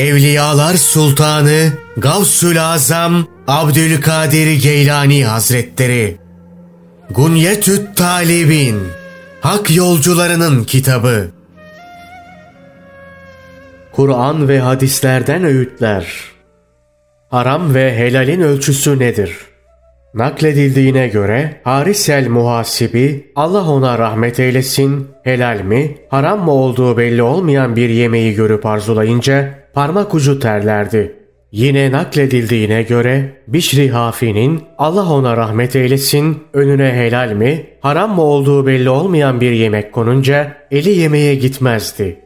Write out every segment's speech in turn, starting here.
Evliyalar Sultanı Gavsül Azam Abdülkadir Geylani Hazretleri. Gunyetüt Talibin Hak Yolcularının Kitabı. Kur'an ve hadislerden öğütler. Haram ve helalin ölçüsü nedir? Nakledildiğine göre Haris el Muhasibi Allah ona rahmet eylesin helal mi haram mı olduğu belli olmayan bir yemeği görüp arzulayınca parmak ucu terlerdi. Yine nakledildiğine göre Bişri Hafi'nin Allah ona rahmet eylesin önüne helal mi haram mı olduğu belli olmayan bir yemek konunca eli yemeğe gitmezdi.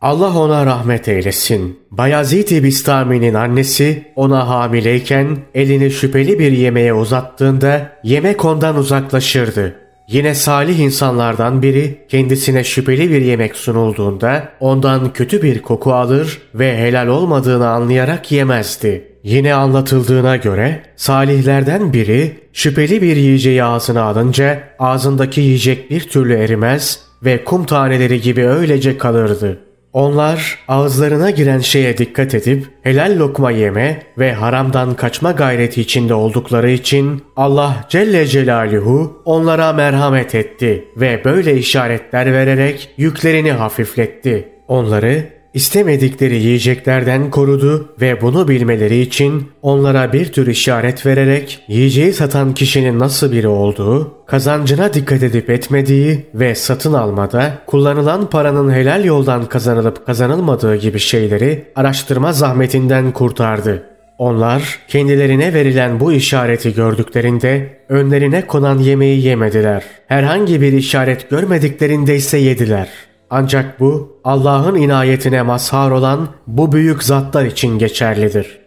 Allah ona rahmet eylesin. Bayazid-i Bistami'nin annesi ona hamileyken elini şüpheli bir yemeğe uzattığında yemek ondan uzaklaşırdı. Yine salih insanlardan biri kendisine şüpheli bir yemek sunulduğunda ondan kötü bir koku alır ve helal olmadığını anlayarak yemezdi. Yine anlatıldığına göre salihlerden biri şüpheli bir yiyeceği ağzına alınca ağzındaki yiyecek bir türlü erimez ve kum taneleri gibi öylece kalırdı. Onlar ağızlarına giren şeye dikkat edip helal lokma yeme ve haramdan kaçma gayreti içinde oldukları için Allah Celle Celaluhu onlara merhamet etti ve böyle işaretler vererek yüklerini hafifletti. Onları istemedikleri yiyeceklerden korudu ve bunu bilmeleri için onlara bir tür işaret vererek yiyeceği satan kişinin nasıl biri olduğu, kazancına dikkat edip etmediği ve satın almada kullanılan paranın helal yoldan kazanılıp kazanılmadığı gibi şeyleri araştırma zahmetinden kurtardı. Onlar kendilerine verilen bu işareti gördüklerinde önlerine konan yemeği yemediler. Herhangi bir işaret görmediklerinde ise yediler. Ancak bu Allah'ın inayetine mazhar olan bu büyük zatlar için geçerlidir.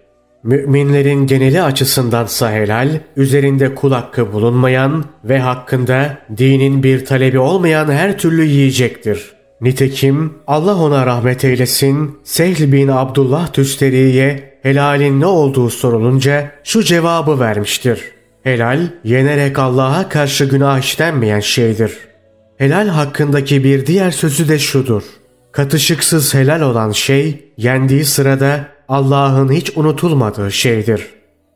Müminlerin geneli açısındansa helal, üzerinde kul hakkı bulunmayan ve hakkında dinin bir talebi olmayan her türlü yiyecektir. Nitekim Allah ona rahmet eylesin, Sehl bin Abdullah Tüsteri'ye helalin ne olduğu sorulunca şu cevabı vermiştir. Helal, yenerek Allah'a karşı günah işlenmeyen şeydir.'' Helal hakkındaki bir diğer sözü de şudur. Katışıksız helal olan şey, yendiği sırada Allah'ın hiç unutulmadığı şeydir.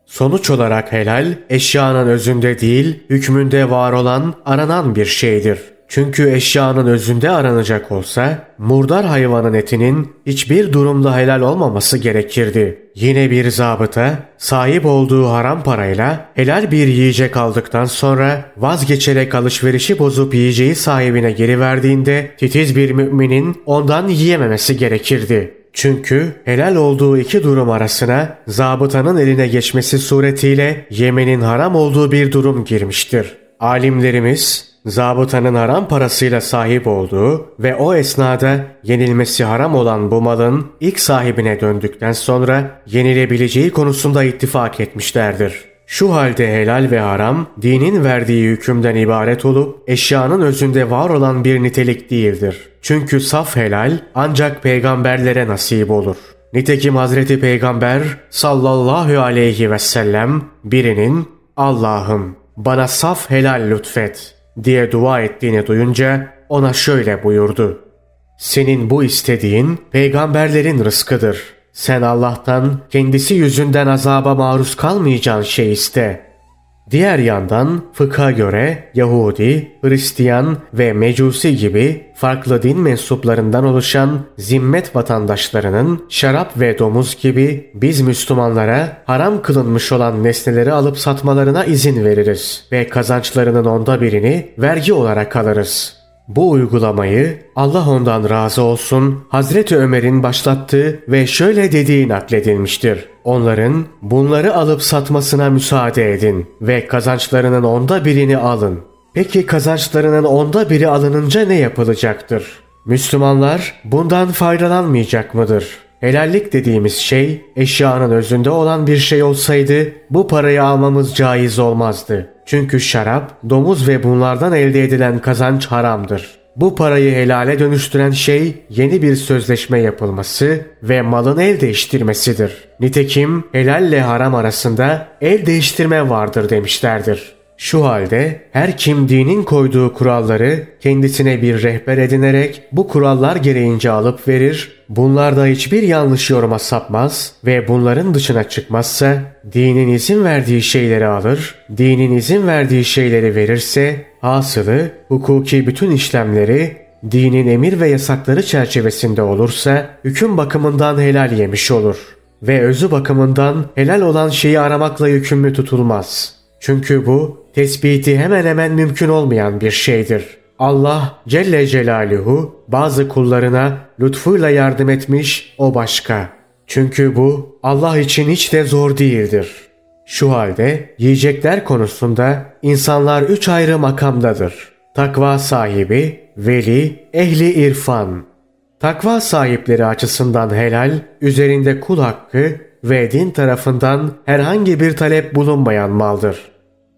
Sonuç olarak helal, eşyanın özünde değil, hükmünde var olan, aranan bir şeydir. Çünkü eşyanın özünde aranacak olsa murdar hayvanın etinin hiçbir durumda helal olmaması gerekirdi. Yine bir zabıta sahip olduğu haram parayla helal bir yiyecek aldıktan sonra vazgeçerek alışverişi bozup yiyeceği sahibine geri verdiğinde titiz bir müminin ondan yiyememesi gerekirdi. Çünkü helal olduğu iki durum arasına zabıtanın eline geçmesi suretiyle yemenin haram olduğu bir durum girmiştir. Alimlerimiz zabıtanın haram parasıyla sahip olduğu ve o esnada yenilmesi haram olan bu malın ilk sahibine döndükten sonra yenilebileceği konusunda ittifak etmişlerdir. Şu halde helal ve haram dinin verdiği hükümden ibaret olup eşyanın özünde var olan bir nitelik değildir. Çünkü saf helal ancak peygamberlere nasip olur. Nitekim Hazreti Peygamber sallallahu aleyhi ve sellem birinin Allah'ım bana saf helal lütfet diye dua ettiğini duyunca ona şöyle buyurdu. Senin bu istediğin peygamberlerin rızkıdır. Sen Allah'tan kendisi yüzünden azaba maruz kalmayacağın şey iste. Diğer yandan fıkha göre Yahudi, Hristiyan ve Mecusi gibi farklı din mensuplarından oluşan zimmet vatandaşlarının şarap ve domuz gibi biz Müslümanlara haram kılınmış olan nesneleri alıp satmalarına izin veririz ve kazançlarının onda birini vergi olarak alırız. Bu uygulamayı Allah ondan razı olsun Hazreti Ömer'in başlattığı ve şöyle dediği nakledilmiştir. Onların bunları alıp satmasına müsaade edin ve kazançlarının onda birini alın. Peki kazançlarının onda biri alınınca ne yapılacaktır? Müslümanlar bundan faydalanmayacak mıdır? Helallik dediğimiz şey eşyanın özünde olan bir şey olsaydı bu parayı almamız caiz olmazdı. Çünkü şarap, domuz ve bunlardan elde edilen kazanç haramdır. Bu parayı helale dönüştüren şey yeni bir sözleşme yapılması ve malın el değiştirmesidir. Nitekim helalle haram arasında el değiştirme vardır demişlerdir. Şu halde her kim dinin koyduğu kuralları kendisine bir rehber edinerek bu kurallar gereğince alıp verir, bunlarda hiçbir yanlış yoruma sapmaz ve bunların dışına çıkmazsa dinin izin verdiği şeyleri alır, dinin izin verdiği şeyleri verirse hasılı hukuki bütün işlemleri dinin emir ve yasakları çerçevesinde olursa hüküm bakımından helal yemiş olur ve özü bakımından helal olan şeyi aramakla yükümlü tutulmaz. Çünkü bu tespiti hemen hemen mümkün olmayan bir şeydir. Allah Celle Celaluhu bazı kullarına lütfuyla yardım etmiş o başka. Çünkü bu Allah için hiç de zor değildir. Şu halde yiyecekler konusunda insanlar üç ayrı makamdadır. Takva sahibi, veli, ehli irfan. Takva sahipleri açısından helal, üzerinde kul hakkı ve din tarafından herhangi bir talep bulunmayan maldır.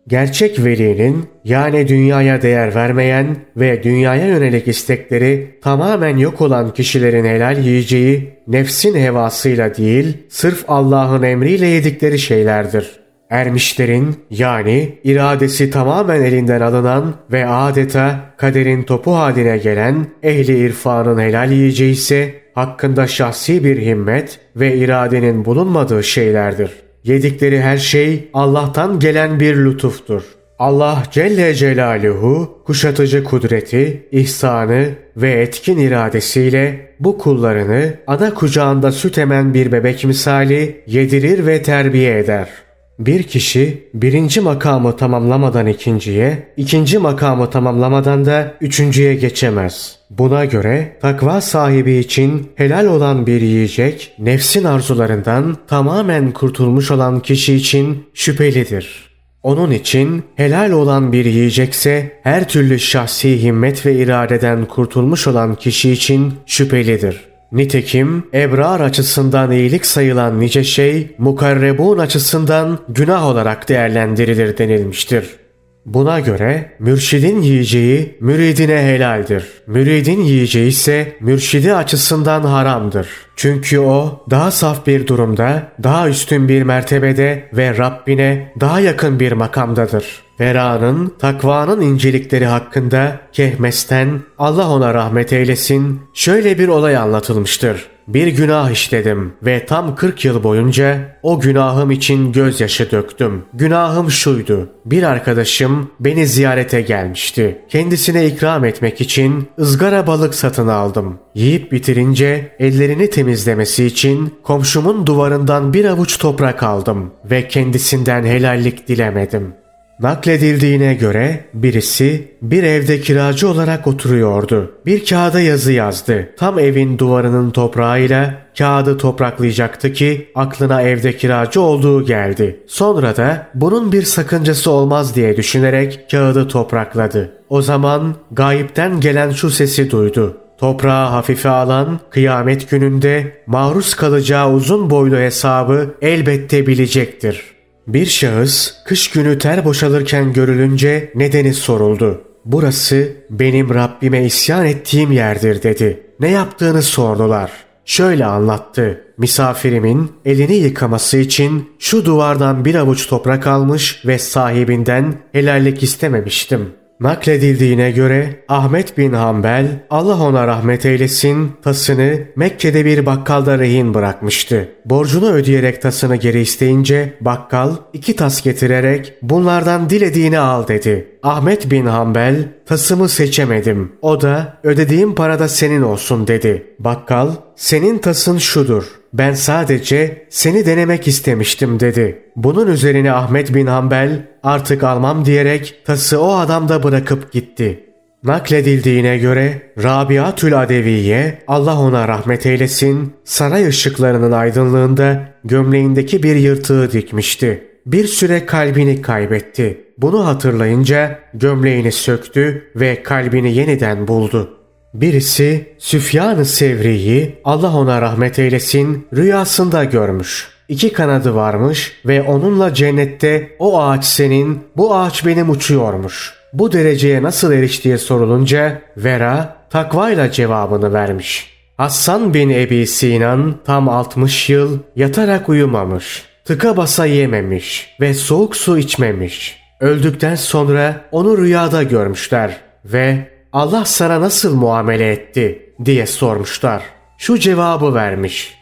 Gerçek velinin yani dünyaya değer vermeyen ve dünyaya yönelik istekleri tamamen yok olan kişilerin helal yiyeceği nefsin hevasıyla değil sırf Allah'ın emriyle yedikleri şeylerdir. Ermişlerin yani iradesi tamamen elinden alınan ve adeta kaderin topu haline gelen ehli irfanın helal yiyeceği ise hakkında şahsi bir himmet ve iradenin bulunmadığı şeylerdir.'' Yedikleri her şey Allah'tan gelen bir lütuftur. Allah Celle Celaluhu kuşatıcı kudreti, ihsanı ve etkin iradesiyle bu kullarını ana kucağında süt emen bir bebek misali yedirir ve terbiye eder.'' Bir kişi birinci makamı tamamlamadan ikinciye, ikinci makamı tamamlamadan da üçüncüye geçemez. Buna göre takva sahibi için helal olan bir yiyecek, nefsin arzularından tamamen kurtulmuş olan kişi için şüphelidir. Onun için helal olan bir yiyecekse her türlü şahsi himmet ve iradeden kurtulmuş olan kişi için şüphelidir. Nitekim ebrar açısından iyilik sayılan nice şey mukarrebun açısından günah olarak değerlendirilir denilmiştir. Buna göre mürşidin yiyeceği müridine helaldir. Müridin yiyeceği ise mürşidi açısından haramdır. Çünkü o daha saf bir durumda, daha üstün bir mertebede ve Rabbine daha yakın bir makamdadır. Vera'nın, takvanın incelikleri hakkında Kehmes'ten Allah ona rahmet eylesin şöyle bir olay anlatılmıştır. Bir günah işledim ve tam 40 yıl boyunca o günahım için gözyaşı döktüm. Günahım şuydu. Bir arkadaşım beni ziyarete gelmişti. Kendisine ikram etmek için ızgara balık satın aldım. Yiyip bitirince ellerini temizlemesi için komşumun duvarından bir avuç toprak aldım ve kendisinden helallik dilemedim. Nakledildiğine göre birisi bir evde kiracı olarak oturuyordu. Bir kağıda yazı yazdı. Tam evin duvarının toprağıyla kağıdı topraklayacaktı ki aklına evde kiracı olduğu geldi. Sonra da bunun bir sakıncası olmaz diye düşünerek kağıdı toprakladı. O zaman gayipten gelen şu sesi duydu. Toprağı hafife alan kıyamet gününde maruz kalacağı uzun boylu hesabı elbette bilecektir.'' Bir şahıs kış günü ter boşalırken görülünce nedeni soruldu. Burası benim Rabbime isyan ettiğim yerdir dedi. Ne yaptığını sordular. Şöyle anlattı. Misafirimin elini yıkaması için şu duvardan bir avuç toprak almış ve sahibinden helallik istememiştim. Nakledildiğine göre Ahmet bin Hanbel Allah ona rahmet eylesin tasını Mekke'de bir bakkalda rehin bırakmıştı. Borcunu ödeyerek tasını geri isteyince bakkal iki tas getirerek bunlardan dilediğini al dedi. Ahmet bin Hanbel tasımı seçemedim. O da ödediğim parada senin olsun dedi. Bakkal senin tasın şudur. Ben sadece seni denemek istemiştim dedi. Bunun üzerine Ahmet bin Hanbel artık almam diyerek tası o adamda bırakıp gitti. Nakledildiğine göre Rabiatül Adeviye Allah ona rahmet eylesin saray ışıklarının aydınlığında gömleğindeki bir yırtığı dikmişti. Bir süre kalbini kaybetti. Bunu hatırlayınca gömleğini söktü ve kalbini yeniden buldu. Birisi Süfyan-ı Sevri'yi Allah ona rahmet eylesin rüyasında görmüş. İki kanadı varmış ve onunla cennette o ağaç senin, bu ağaç benim uçuyormuş. Bu dereceye nasıl eriş sorulunca Vera takvayla cevabını vermiş. Hassan bin Ebi Sinan tam 60 yıl yatarak uyumamış. Tıka basa yememiş ve soğuk su içmemiş. Öldükten sonra onu rüyada görmüşler ve Allah sana nasıl muamele etti diye sormuşlar. Şu cevabı vermiş.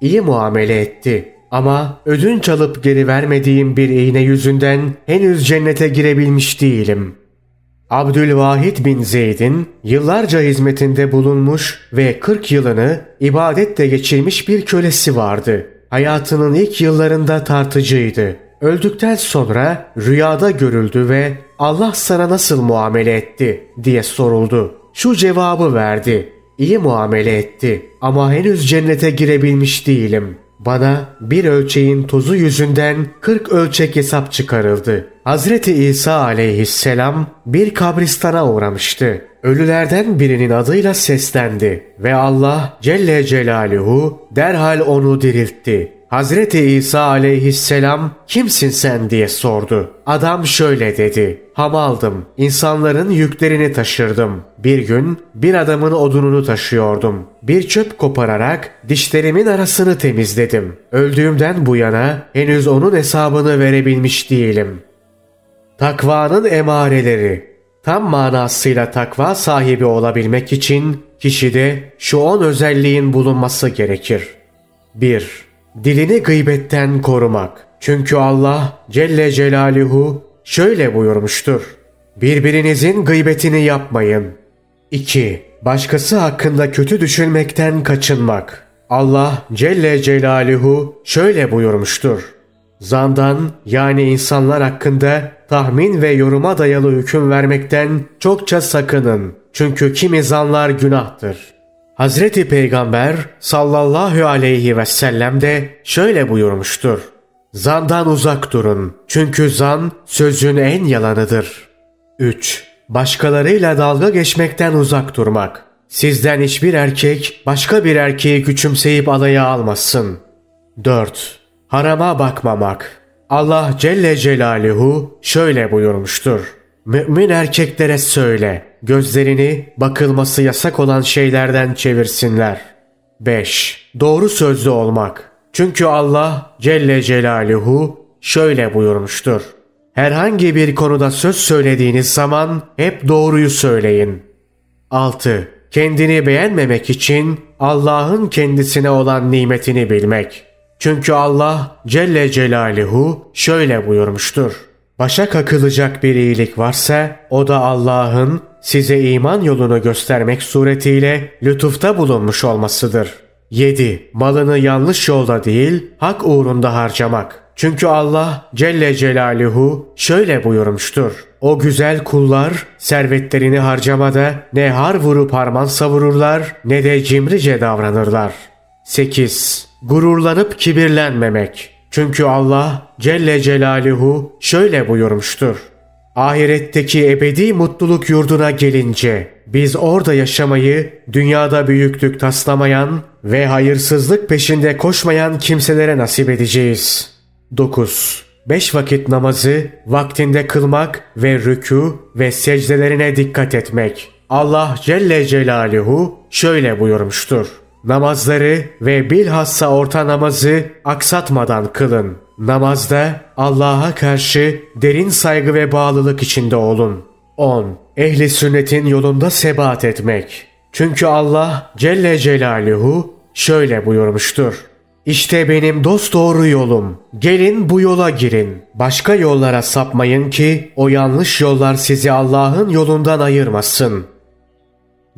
İyi muamele etti ama ödünç alıp geri vermediğim bir iğne yüzünden henüz cennete girebilmiş değilim. Abdülvahid bin Zeyd'in yıllarca hizmetinde bulunmuş ve 40 yılını ibadetle geçirmiş bir kölesi vardı. Hayatının ilk yıllarında tartıcıydı. Öldükten sonra rüyada görüldü ve Allah sana nasıl muamele etti diye soruldu. Şu cevabı verdi. İyi muamele etti ama henüz cennete girebilmiş değilim. Bana bir ölçeğin tozu yüzünden 40 ölçek hesap çıkarıldı. Hazreti İsa aleyhisselam bir kabristana uğramıştı. Ölülerden birinin adıyla seslendi ve Allah Celle Celaluhu derhal onu diriltti. Hazreti İsa aleyhisselam kimsin sen diye sordu. Adam şöyle dedi. Hamaldım. İnsanların yüklerini taşırdım. Bir gün bir adamın odununu taşıyordum. Bir çöp kopararak dişlerimin arasını temizledim. Öldüğümden bu yana henüz onun hesabını verebilmiş değilim. Takvanın emareleri Tam manasıyla takva sahibi olabilmek için kişide şu on özelliğin bulunması gerekir. 1. Dilini gıybetten korumak. Çünkü Allah Celle Celaluhu şöyle buyurmuştur. Birbirinizin gıybetini yapmayın. 2. Başkası hakkında kötü düşünmekten kaçınmak. Allah Celle Celaluhu şöyle buyurmuştur. Zandan yani insanlar hakkında tahmin ve yoruma dayalı hüküm vermekten çokça sakının. Çünkü kimi zanlar günahtır. Hazreti Peygamber sallallahu aleyhi ve sellem de şöyle buyurmuştur. Zandan uzak durun. Çünkü zan sözün en yalanıdır. 3. Başkalarıyla dalga geçmekten uzak durmak. Sizden hiçbir erkek başka bir erkeği küçümseyip alaya almasın. 4. Harama bakmamak. Allah Celle Celaluhu şöyle buyurmuştur. Mümin erkeklere söyle, gözlerini bakılması yasak olan şeylerden çevirsinler. 5. Doğru sözlü olmak. Çünkü Allah Celle Celaluhu şöyle buyurmuştur. Herhangi bir konuda söz söylediğiniz zaman hep doğruyu söyleyin. 6. Kendini beğenmemek için Allah'ın kendisine olan nimetini bilmek. Çünkü Allah Celle Celaluhu şöyle buyurmuştur. Başa kakılacak bir iyilik varsa o da Allah'ın size iman yolunu göstermek suretiyle lütufta bulunmuş olmasıdır. 7. Malını yanlış yolda değil, hak uğrunda harcamak. Çünkü Allah Celle Celaluhu şöyle buyurmuştur. O güzel kullar servetlerini harcamada ne har vurup harman savururlar ne de cimrice davranırlar. 8. Gururlanıp kibirlenmemek. Çünkü Allah Celle Celaluhu şöyle buyurmuştur. Ahiretteki ebedi mutluluk yurduna gelince biz orada yaşamayı dünyada büyüklük taslamayan ve hayırsızlık peşinde koşmayan kimselere nasip edeceğiz. 9. Beş vakit namazı vaktinde kılmak ve rükû ve secdelerine dikkat etmek. Allah Celle Celaluhu şöyle buyurmuştur. Namazları ve bilhassa orta namazı aksatmadan kılın. Namazda Allah'a karşı derin saygı ve bağlılık içinde olun. 10. Ehli sünnetin yolunda sebat etmek. Çünkü Allah Celle Celaluhu şöyle buyurmuştur. İşte benim dost doğru yolum. Gelin bu yola girin. Başka yollara sapmayın ki o yanlış yollar sizi Allah'ın yolundan ayırmasın.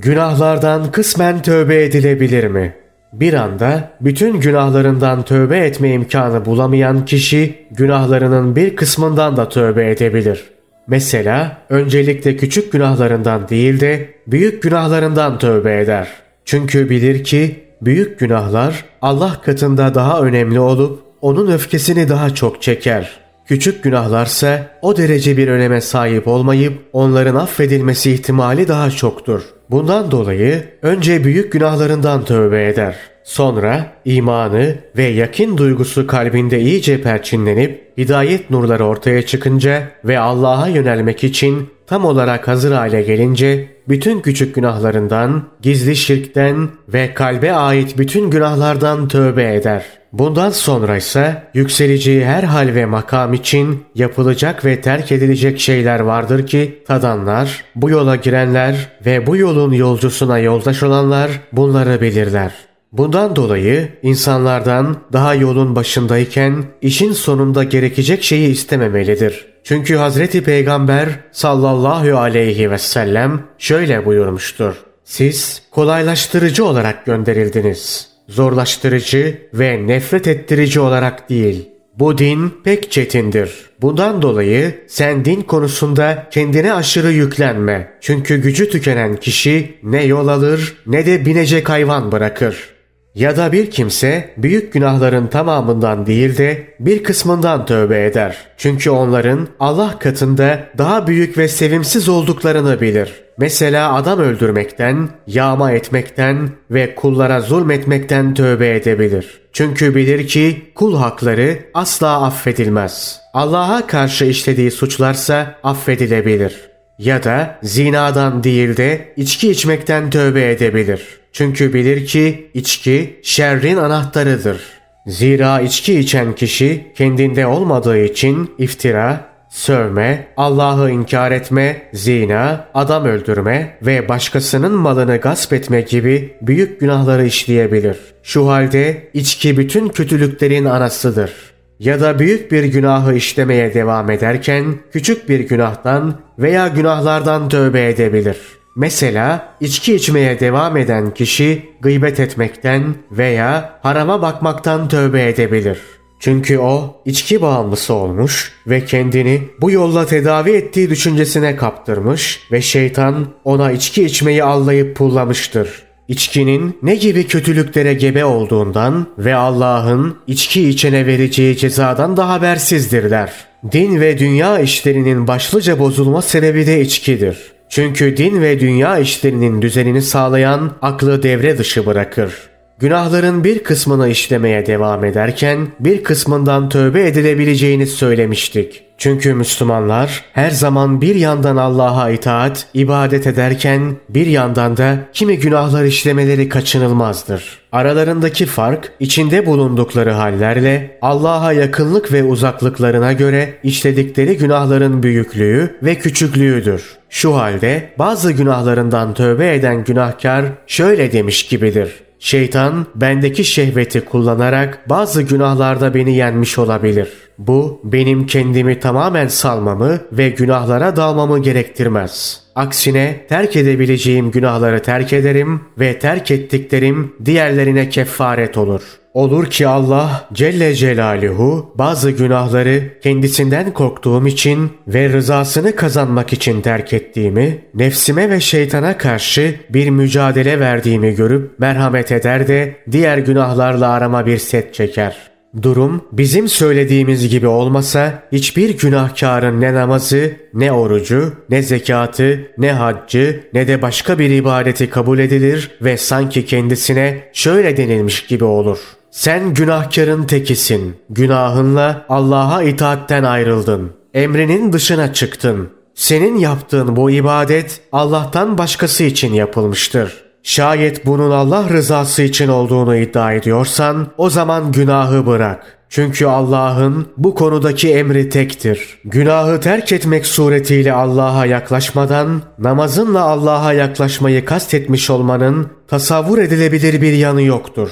Günahlardan kısmen tövbe edilebilir mi? Bir anda bütün günahlarından tövbe etme imkanı bulamayan kişi günahlarının bir kısmından da tövbe edebilir. Mesela öncelikle küçük günahlarından değil de büyük günahlarından tövbe eder. Çünkü bilir ki büyük günahlar Allah katında daha önemli olup onun öfkesini daha çok çeker. Küçük günahlarsa o derece bir öneme sahip olmayıp onların affedilmesi ihtimali daha çoktur. Bundan dolayı önce büyük günahlarından tövbe eder. Sonra imanı ve yakin duygusu kalbinde iyice perçinlenip hidayet nurları ortaya çıkınca ve Allah'a yönelmek için tam olarak hazır hale gelince bütün küçük günahlarından, gizli şirkten ve kalbe ait bütün günahlardan tövbe eder. Bundan sonra ise yükseleceği her hal ve makam için yapılacak ve terk edilecek şeyler vardır ki tadanlar, bu yola girenler ve bu yolun yolcusuna yoldaş olanlar bunları bilirler. Bundan dolayı insanlardan daha yolun başındayken işin sonunda gerekecek şeyi istememelidir. Çünkü Hazreti Peygamber sallallahu aleyhi ve sellem şöyle buyurmuştur. Siz kolaylaştırıcı olarak gönderildiniz. Zorlaştırıcı ve nefret ettirici olarak değil. Bu din pek çetindir. Bundan dolayı sen din konusunda kendine aşırı yüklenme. Çünkü gücü tükenen kişi ne yol alır ne de binecek hayvan bırakır. Ya da bir kimse büyük günahların tamamından değil de bir kısmından tövbe eder. Çünkü onların Allah katında daha büyük ve sevimsiz olduklarını bilir. Mesela adam öldürmekten, yağma etmekten ve kullara zulmetmekten tövbe edebilir. Çünkü bilir ki kul hakları asla affedilmez. Allah'a karşı işlediği suçlarsa affedilebilir. Ya da zinadan değil de içki içmekten tövbe edebilir. Çünkü bilir ki içki şerrin anahtarıdır. Zira içki içen kişi kendinde olmadığı için iftira, sövme, Allah'ı inkar etme, zina, adam öldürme ve başkasının malını gasp etme gibi büyük günahları işleyebilir. Şu halde içki bütün kötülüklerin anasıdır. Ya da büyük bir günahı işlemeye devam ederken küçük bir günahtan veya günahlardan tövbe edebilir.'' Mesela içki içmeye devam eden kişi gıybet etmekten veya harama bakmaktan tövbe edebilir. Çünkü o içki bağımlısı olmuş ve kendini bu yolla tedavi ettiği düşüncesine kaptırmış ve şeytan ona içki içmeyi allayıp pullamıştır. İçkinin ne gibi kötülüklere gebe olduğundan ve Allah'ın içki içene vereceği cezadan da habersizdirler. Din ve dünya işlerinin başlıca bozulma sebebi de içkidir. Çünkü din ve dünya işlerinin düzenini sağlayan aklı devre dışı bırakır. Günahların bir kısmını işlemeye devam ederken bir kısmından tövbe edilebileceğini söylemiştik. Çünkü Müslümanlar her zaman bir yandan Allah'a itaat, ibadet ederken bir yandan da kimi günahlar işlemeleri kaçınılmazdır. Aralarındaki fark içinde bulundukları hallerle Allah'a yakınlık ve uzaklıklarına göre işledikleri günahların büyüklüğü ve küçüklüğüdür. Şu halde bazı günahlarından tövbe eden günahkar şöyle demiş gibidir. Şeytan bendeki şehveti kullanarak bazı günahlarda beni yenmiş olabilir. Bu benim kendimi tamamen salmamı ve günahlara dalmamı gerektirmez. Aksine terk edebileceğim günahları terk ederim ve terk ettiklerim diğerlerine kefaret olur. Olur ki Allah Celle Celaluhu bazı günahları kendisinden korktuğum için ve rızasını kazanmak için terk ettiğimi, nefsime ve şeytana karşı bir mücadele verdiğimi görüp merhamet eder de diğer günahlarla arama bir set çeker. Durum bizim söylediğimiz gibi olmasa hiçbir günahkarın ne namazı, ne orucu, ne zekatı, ne haccı, ne de başka bir ibadeti kabul edilir ve sanki kendisine şöyle denilmiş gibi olur. Sen günahkarın tekisin. Günahınla Allah'a itaatten ayrıldın. Emrinin dışına çıktın. Senin yaptığın bu ibadet Allah'tan başkası için yapılmıştır. Şayet bunun Allah rızası için olduğunu iddia ediyorsan o zaman günahı bırak. Çünkü Allah'ın bu konudaki emri tektir. Günahı terk etmek suretiyle Allah'a yaklaşmadan namazınla Allah'a yaklaşmayı kastetmiş olmanın tasavvur edilebilir bir yanı yoktur.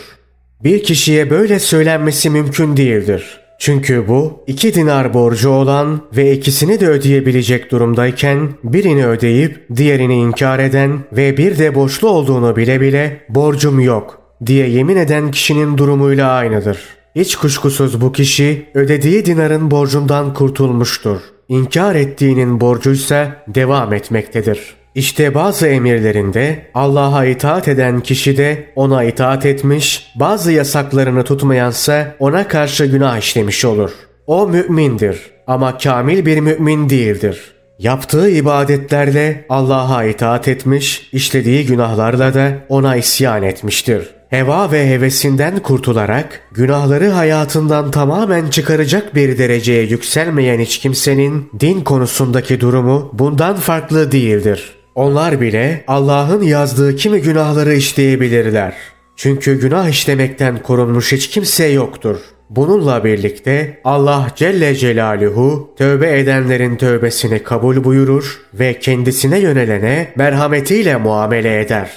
Bir kişiye böyle söylenmesi mümkün değildir. Çünkü bu iki dinar borcu olan ve ikisini de ödeyebilecek durumdayken birini ödeyip diğerini inkar eden ve bir de borçlu olduğunu bile bile borcum yok diye yemin eden kişinin durumuyla aynıdır. Hiç kuşkusuz bu kişi ödediği dinarın borcundan kurtulmuştur. İnkar ettiğinin borcuysa devam etmektedir. İşte bazı emirlerinde Allah'a itaat eden kişi de ona itaat etmiş, bazı yasaklarını tutmayansa ona karşı günah işlemiş olur. O mümindir ama kamil bir mümin değildir. Yaptığı ibadetlerle Allah'a itaat etmiş, işlediği günahlarla da ona isyan etmiştir. Heva ve hevesinden kurtularak günahları hayatından tamamen çıkaracak bir dereceye yükselmeyen hiç kimsenin din konusundaki durumu bundan farklı değildir. Onlar bile Allah'ın yazdığı kimi günahları işleyebilirler. Çünkü günah işlemekten korunmuş hiç kimse yoktur. Bununla birlikte Allah Celle Celaluhu tövbe edenlerin tövbesini kabul buyurur ve kendisine yönelene merhametiyle muamele eder.